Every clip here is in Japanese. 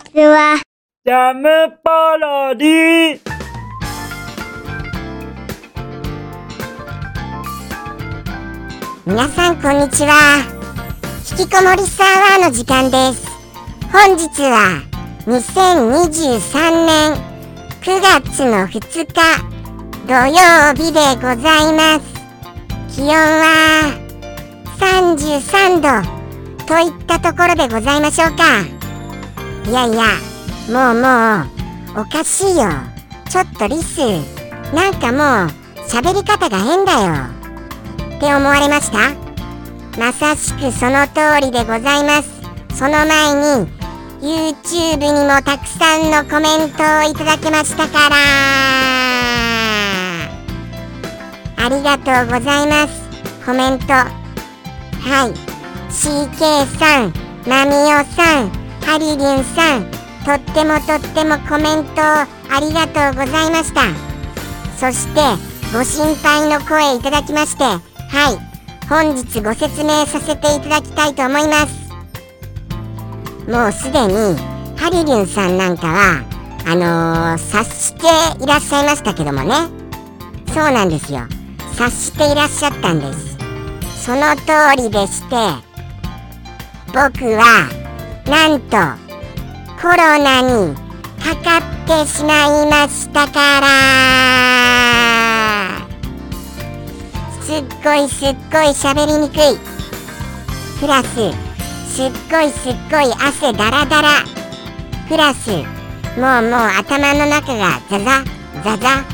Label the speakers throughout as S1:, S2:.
S1: ちは。
S2: ジャムパロディ
S3: 皆さんこんにちは。引きこもりサーバーの時間です。本日は2023年9月の2日土曜日でございます。気温は33度といったところでございましょうかいやいやもうもうおかしいよ。ちょっとリスなんかもう喋り方が変だよ。って思われました？まさしくその通りでございます。その前に YouTube にもたくさんのコメントをいただきましたから。ありがとうございます。コメント。はい。CK さんマミオさんハリリンさんとってもとってもコメントありがとうございました。そしてご心配の声いただきましてはい。本日ご説明させていただきたいと思います。もうすでにハリリンさんなんかはあのー、察していらっしゃいましたけどもね。そうなんですよ。察していらっしゃったんです。その通りでして僕はなんとコロナにかかってしまいましたから。すっごいすっごい喋りにくい。プラスすっごいすっごい汗だらだら。プラスもうもう頭の中がザザザザ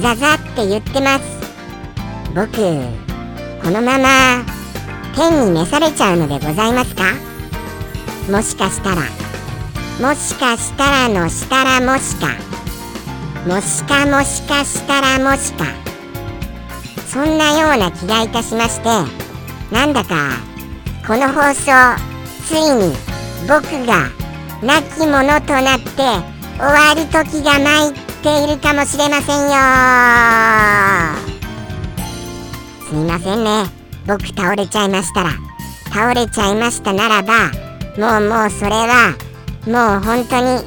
S3: ザザって言ってます。僕このまま天に召されちゃうのでございますか？もしかしたら。もしかしたらのしたらもしか。もしかもしかしたらもしか。そんなような気がいたしまして。なんだかこの放送ついに僕が亡き者となって終わる時が参っているかもしれませんよ。すみませんね。僕倒れちゃいましたら。倒れちゃいましたならばもうもうそれはもう本当に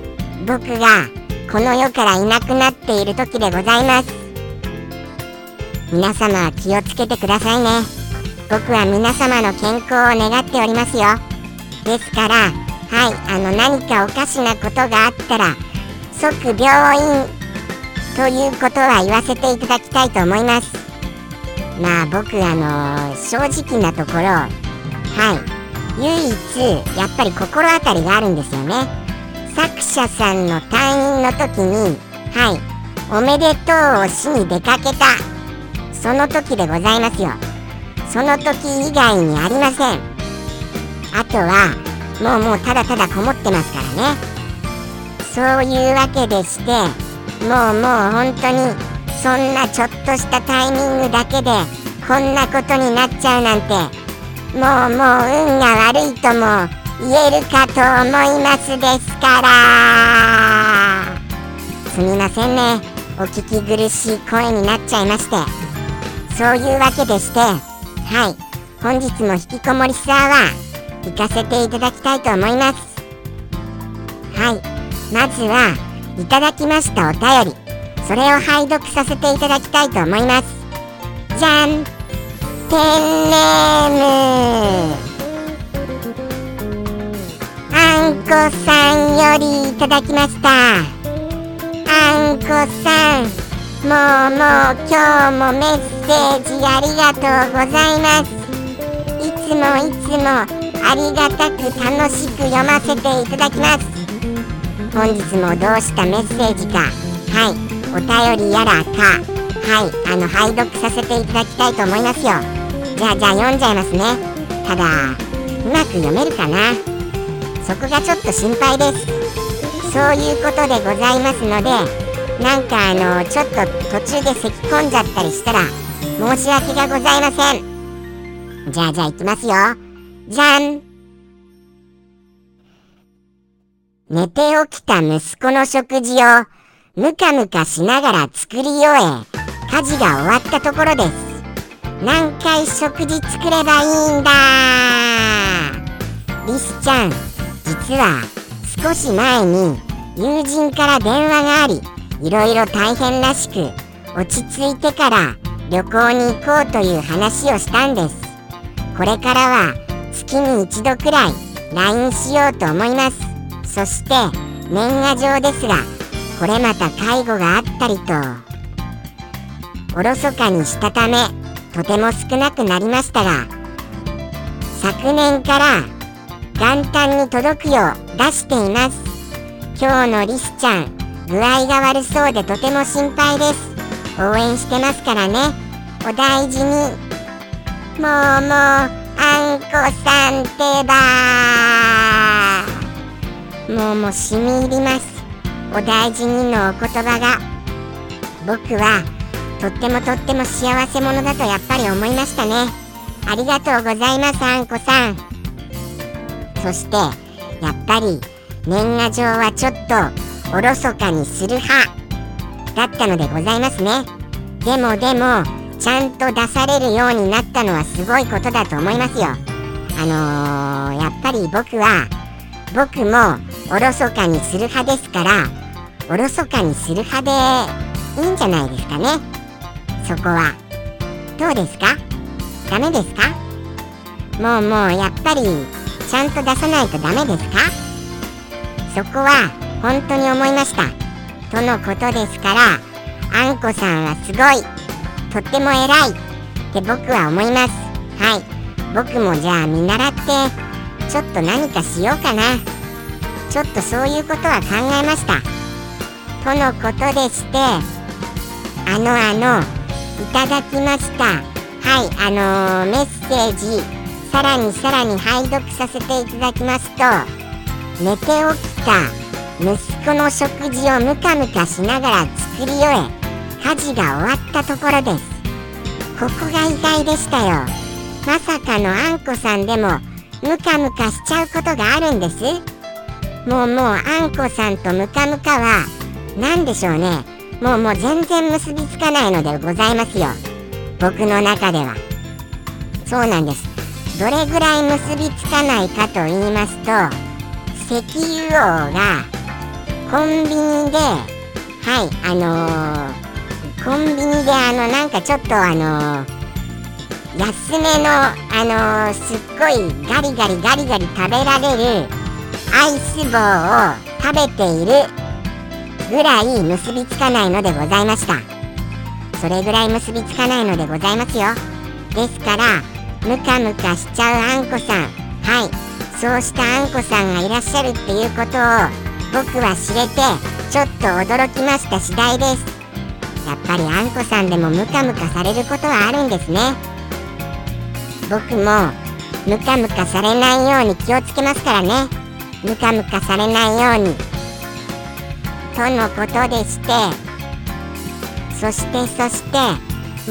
S3: 僕がこの世からいなくなっている時でございます。皆様気をつけてくださいね。僕は皆様の健康を願っておりますよ。ですからはいあの何かおかしなことがあったら即病院ということは言わせていただきたいと思います。まあ僕あの正直なところはい唯一やっぱり心当たりがあるんですよね。作者さんの退院の時にはいおめでとうをしに出かけた。その時でございますよ。その時以外にありません。あとはもうもうただただこもってますからね。そういうわけでしてもうもう本当にそんなちょっとしたタイミングだけでこんなことになっちゃうなんてもうもう運が悪いとも言えるかと思いますですから。すみませんね。お聞き苦しい声になっちゃいまして。そういうわけでして。はい。本日も引きこもりサーは行かせていただきたいと思います。はい。まずはいただきましたお便り。それを拝読させていただきたいと思います。じゃん。ペンネームあんこさんよりいただきました。あんこさんもうもう今日もメッセージありがとうございます。いつもいつもありがたく楽しく読ませていただきます。本日もどうしたメッセージか。はい。お便りやらか。はい。あの拝読させていただきたいと思いますよ。じゃあじゃあ読んじゃいますね。ただうまく読めるかな。そこがちょっと心配です。そういうことでございますのでなんかあのちょっと途中で咳き込んじゃったりしたら申し訳がございません。じゃあじゃあいきますよ。じゃん。寝て起きた息子の食事をムカムカしながら作り終え家事が終わったところです。何回食事作ればいいんだ？リスちゃん実は少し前に友人から電話がありいろいろ大変らしく落ち着いてから旅行に行こうという話をしたんです。これからは月に一度くらい LINE しようと思います。そして年賀状ですがこれまた介護があったりと。おろそかにしたためとても少なくなりましたが昨年から元旦に届くよう出しています。今日のリスちゃん具合が悪そうでとても心配です。応援してますからね。お大事に。もうもうあんこさんってばもうもうしみ入ります。お大事にのお言葉が。僕はとってもとっても幸せ者だとやっぱり思いましたね。ありがとうございますあんこさん。そしてやっぱり年賀状はちょっとおろそかにする派だったのでございますね。でもでもちゃんと出されるようになったのはすごいことだと思いますよ。あのー、やっぱり僕は僕もおろそかにする派ですからおろそかにする派でいいんじゃないですかね。そこは。どうですか？ダメですか？もうもうやっぱりちゃんと出さないとダメですか？そこは本当に思いました。とのことですからあんこさんはすごい。とっても偉い。って僕は思います。はい。僕もじゃあ見習ってちょっと何かしようかな。ちょっとそういうことは考えました。とのことでしてあのあのただきました。はいあのー、メッセージさらにさらに拝読させていただきますと寝て起きた息子の食事をムカムカしながら作り終え家事が終わったところです。ここが意外でしたよ。まさかのあんこさんでもムカムカしちゃうことがあるんです？もうもうあんこさんとムカムカは何でしょうね。もうもう全然結びつかないのでございますよ。僕の中では。そうなんです。どれぐらい結びつかないかと言いますと石油王がコンビニではいあのー、コンビニであのなんかちょっとあのー、安めのあのー、すっごいガリガリガリガリ食べられるアイス棒を食べているぐらい結びつかないのでございました。それぐらい結びつかないのでございますよ。ですからムカムカしちゃうあんこさん。はい。そうしたあんこさんがいらっしゃるっていうことを僕は知れてちょっと驚きました次第です。やっぱりあんこさんでもムカムカされることはあるんですね。僕もムカムカされないように気をつけますからね。ムカムカされないように。とのことでしてそしてそして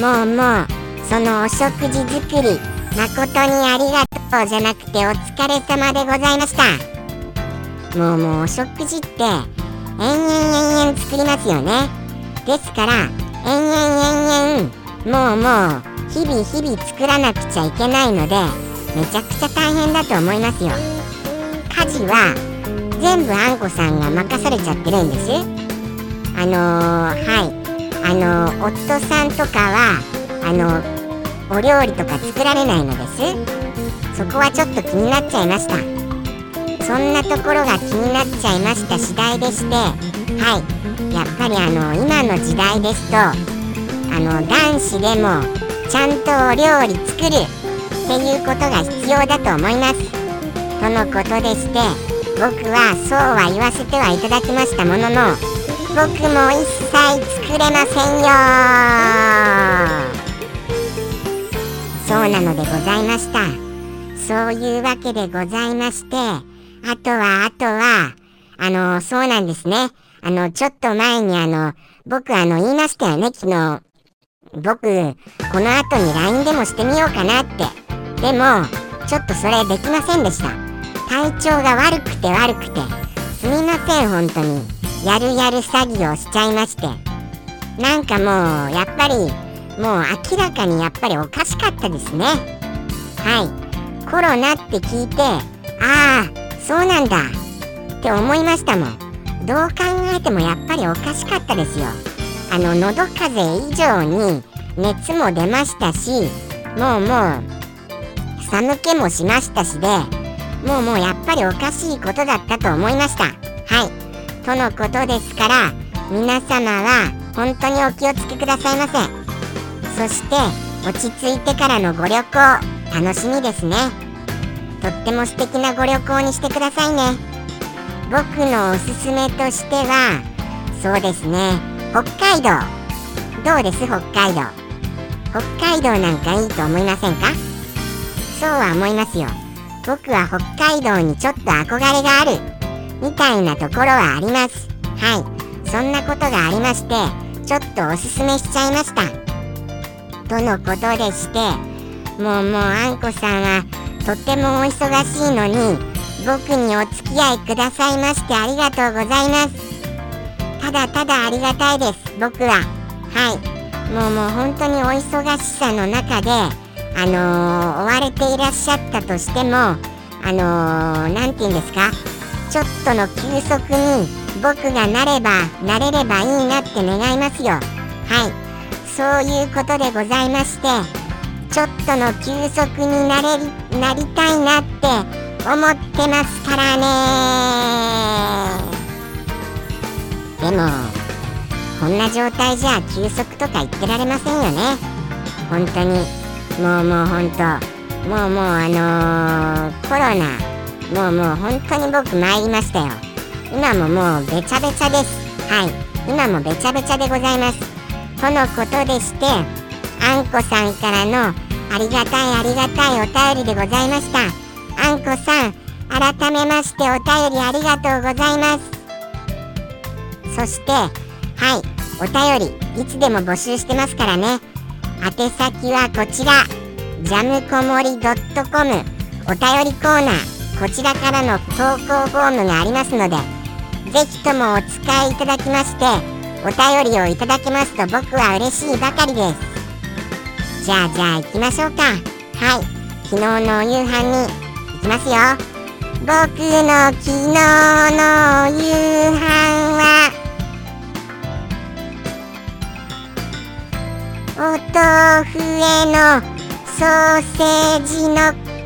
S3: もうもうそのお食事作り誠にありがとうじゃなくてお疲れ様でございました。もうもうお食事って延々延々作りますよね。ですから延々延々もうもう日々日々作らなくちゃいけないのでめちゃくちゃ大変だと思いますよ。家事は全部あんこさんが任されちゃってるんです。あのー、はい。あのー、夫さんとかはあのお料理とか作られないのです。そこはちょっと気になっちゃいました。そんなところが気になっちゃいました次第でしてはい。やっぱりあの今の時代ですとあの男子でもちゃんとお料理作るっていうことが必要だと思います。とのことでして僕はそうは言わせてはいただきましたものの僕も一切作れませんよそうなのでございましたそういうわけでございまして、あとは、あとは、あの、そうなんですね。あの、ちょっと前にあの、僕あの、言いましたよね、昨日。僕、この後に LINE でもしてみようかなって。でも、ちょっとそれできませんでした。体調が悪くて悪くて。すみません、本当に。やるやる詐欺をしちゃいまして。なんかもう、やっぱり、もう明らかにやっぱりおかしかったですね。はい。コロナって聞いてああそうなんだって思いましたもんどう考えてもやっぱりおかしかったですよあの喉風邪以上に熱も出ましたしもうもう寒気もしましたしでもうもうやっぱりおかしいことだったと思いました。はい。とのことですから皆様は本当にお気をつけくださいませ。そして落ち着いてからのご旅行楽しみですね。とっても素敵なご旅行にしてくださいね。僕のおすすめとしてはそうですね。北海道。どうです？北海道。北海道なんかいいと思いませんか？そうは思いますよ。僕は北海道にちょっと憧れがある。みたいなところはあります。はい。そんなことがありましてちょっとおすすめしちゃいました。とのことでしてもうもうあんこさんはとってもお忙しいのに僕にお付き合いくださいましてありがとうございます。ただただありがたいです僕は。はい。もうもう本当にお忙しさの中であの、追われていらっしゃったとしてもあの何、て言うんですか？ちょっとの休息に僕がなればなれればいいなって願いますよ。はい。そういうことでございましてちょっとの休息になれなりたいなって思ってますからね。でもこんな状態じゃ休息とか言ってられませんよね。本当に。もうもうほんともうもうあのー、コロナ。もうもう本当に僕参りましたよ。今ももうべちゃべちゃです。はい。今もべちゃべちゃでございます。とのことでしてあんこさんからのありがたいありがたいお便りでございました。あんこさん改めましてお便りありがとうございます。そしてはい。お便りいつでも募集してますからね。宛先はこちらジャムコモリ .com お便りコーナーこちらからの投稿フォームがありますのでぜひともお使いいただきましてお便りをいただけますと僕は嬉しいばかりです。じゃあじゃあ行きましょうか。はい。昨日のお夕飯に行きますよ。僕の昨日の夕飯はお豆腐へのソーセージのっ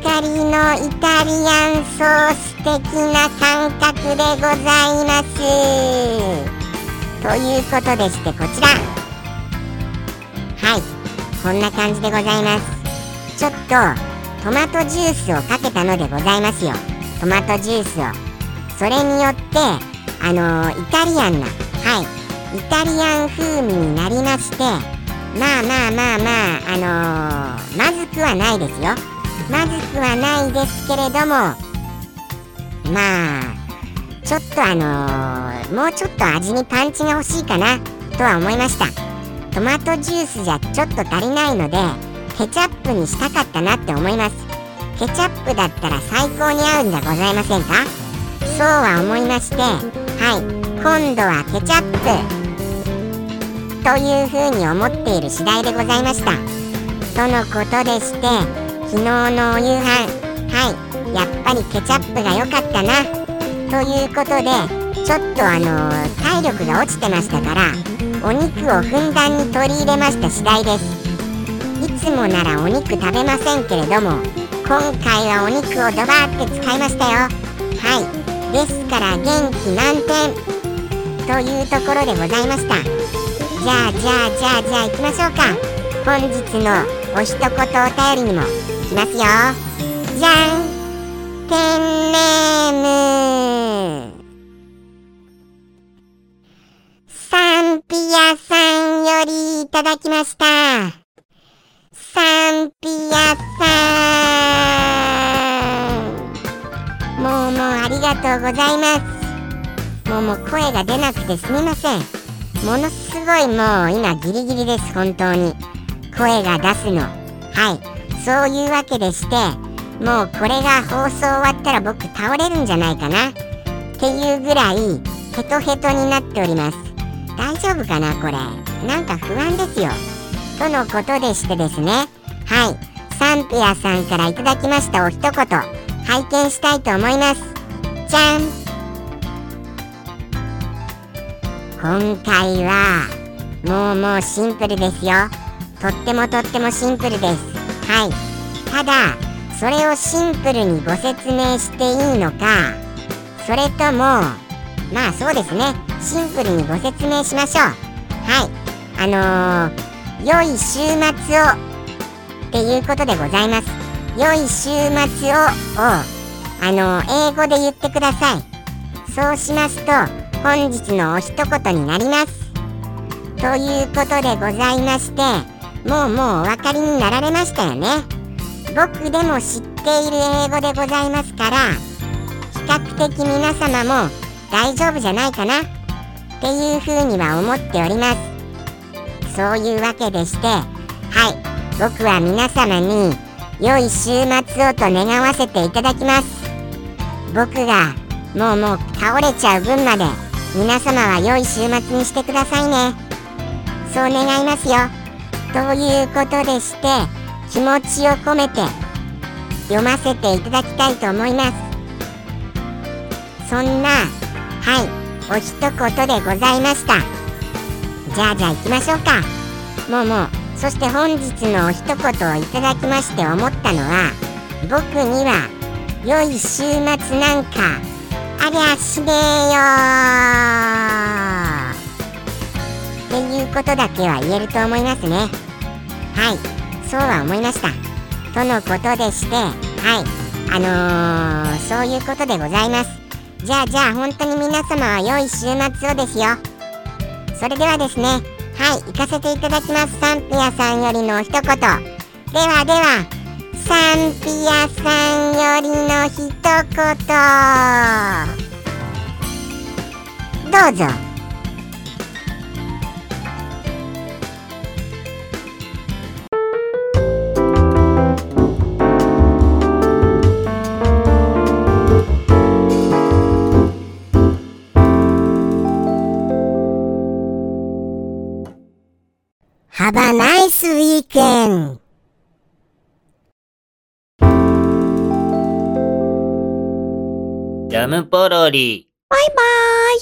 S3: かりのイタリアンソース的な感覚でございます。ということでしてこちら。はい。こんな感じでございます。ちょっとトマトジュースをかけたのでございますよ。トマトジュースを。それによってあのー、イタリアンなはい。イタリアン風味になりましてまあまあまあまああのー、まずくはないですよ。まずくはないですけれどもまあちょっとあのー、もうちょっと味にパンチが欲しいかなとは思いました。トマトジュースじゃちょっと足りないのでケチャップにしたかったなって思います。ケチャップだったら最高に合うんじゃございませんか？そうは思いましてはい。今度はケチャップ。というふうに思っている次第でございました。とのことでして昨日のお夕飯はいやっぱりケチャップが良かったな。ということでちょっとあのー、体力が落ちてましたからお肉をふんだんに取り入れました次第です。いつもならお肉食べませんけれども今回はお肉をドバーって使いましたよ。はいですから元気満点というところでございました。じゃあじゃあじゃあじゃあ行きましょうか。本日のお一言お便りにも行きますよ。じゃん。ペンネーム。サンピアさんよりいただきました。サンピアさん。もうもうありがとうございます。もうもう声が出なくてすみません。ものすごいもう今ギリギリです本当に。声が出すの。はい。そういうわけでしてもうこれが放送終わったら僕倒れるんじゃないかな。っていうぐらいヘトヘトになっております。大丈夫かなこれ。なんか不安ですよ。とのことでしてですね。はい。サンピアさんから頂きましたお一言拝見したいと思います。じゃん。今回はもうもうシンプルですよ。とってもとってもシンプルです。はい。ただそれをシンプルにご説明していいのかそれともまあそうですね。シンプルにご説明しましょう。はい。あのー、良い週末をっていうことでございます。良い週末ををあのー、英語で言ってください。そうしますと本日のお一言になります。ということでございましてもうもうお分かりになられましたよね。僕でも知っている英語でございますから比較的皆様も大丈夫じゃないかな。っていうふうには思っております。そういうわけでしてはい。僕は皆様に良い週末をと願わせていただきます。僕がもうもう倒れちゃう分まで皆様は良い週末にしてくださいね。そう願いますよ。ということでして気持ちを込めて読ませていただきたいと思います。そんなはいお一言でございました。じゃあじゃあ行きましょうか。もうもうそして本日のお一言をいただきまして思ったのは僕には良い週末なんかありゃしねえよっていうことだけは言えると思いますね。はい。そうは思いました。とのことでしてはい。あのー、そういうことでございます。じゃあじゃあ本当に皆様は良い週末をですよ。それではですねはい。行かせていただきます。サンピアさんよりの一言。ではではサンピアさんよりの一言。どうぞ Have a nice weekend!
S2: ジャムポロリ。
S3: バイバイ